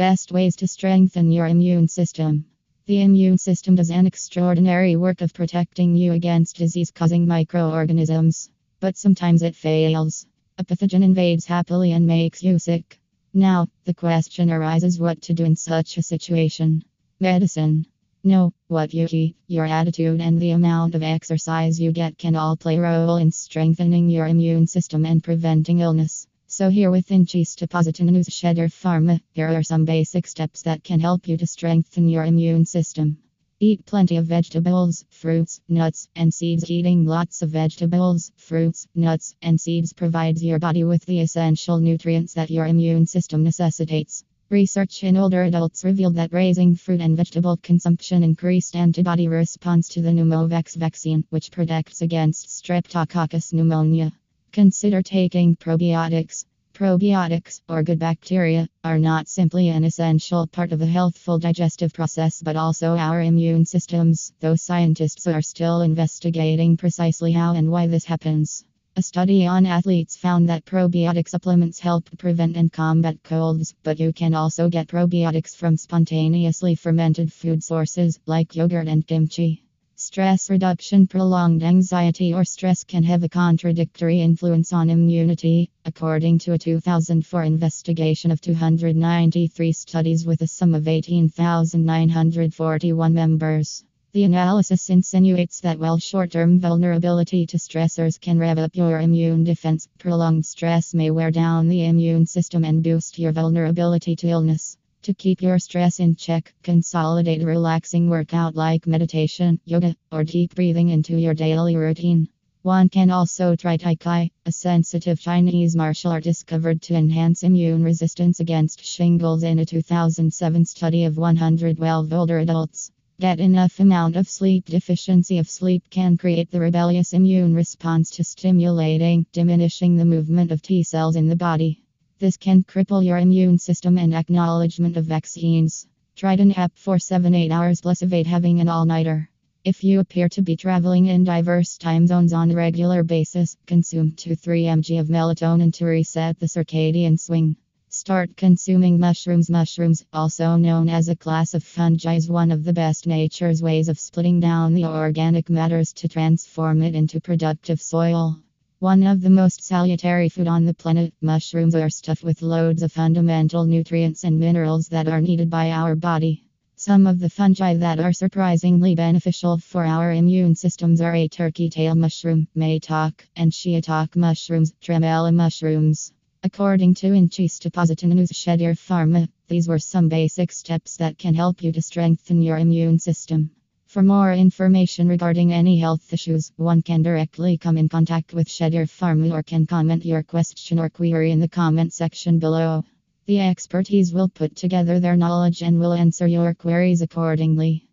Best ways to strengthen your immune system. The immune system does an extraordinary work of protecting you against disease causing microorganisms, but sometimes it fails. A pathogen invades happily and makes you sick. Now, the question arises what to do in such a situation. Medicine. No, what you eat, your attitude, and the amount of exercise you get can all play a role in strengthening your immune system and preventing illness. So, here with Inchiesta Positanonews Shedir Pharma, here are some basic steps that can help you to strengthen your immune system. Eat plenty of vegetables, fruits, nuts, and seeds. Eating lots of vegetables, fruits, nuts, and seeds provides your body with the essential nutrients that your immune system necessitates. Research in older adults revealed that raising fruit and vegetable consumption increased antibody response to the pneumovax vaccine, which protects against streptococcus pneumonia. Consider taking probiotics. Probiotics, or good bacteria, are not simply an essential part of a healthful digestive process but also our immune systems, though scientists are still investigating precisely how and why this happens. A study on athletes found that probiotic supplements help prevent and combat colds, but you can also get probiotics from spontaneously fermented food sources like yogurt and kimchi. Stress reduction, prolonged anxiety or stress can have a contradictory influence on immunity, according to a 2004 investigation of 293 studies with a sum of 18,941 members. The analysis insinuates that while short term vulnerability to stressors can rev up your immune defense, prolonged stress may wear down the immune system and boost your vulnerability to illness. To keep your stress in check, consolidate relaxing workout like meditation, yoga, or deep breathing into your daily routine. One can also try Tai Chi, a sensitive Chinese martial art discovered to enhance immune resistance against shingles in a 2007 study of 112 older adults. Get enough amount of sleep. Deficiency of sleep can create the rebellious immune response to stimulating, diminishing the movement of T cells in the body. This can cripple your immune system and acknowledgement of vaccines. Try to nap for 7 8 hours plus evade having an all nighter. If you appear to be traveling in diverse time zones on a regular basis, consume 2 3 mg of melatonin to reset the circadian swing. Start consuming mushrooms. Mushrooms, also known as a class of fungi, is one of the best nature's ways of splitting down the organic matters to transform it into productive soil. One of the most salutary food on the planet, mushrooms are stuffed with loads of fundamental nutrients and minerals that are needed by our body. Some of the fungi that are surprisingly beneficial for our immune systems are a turkey tail mushroom, maitake, and shiitake mushrooms, tremella mushrooms. According to Inchiesta Positanonews Shedir Pharma, these were some basic steps that can help you to strengthen your immune system. For more information regarding any health issues, one can directly come in contact with Shedir Pharma or can comment your question or query in the comment section below. The expertise will put together their knowledge and will answer your queries accordingly.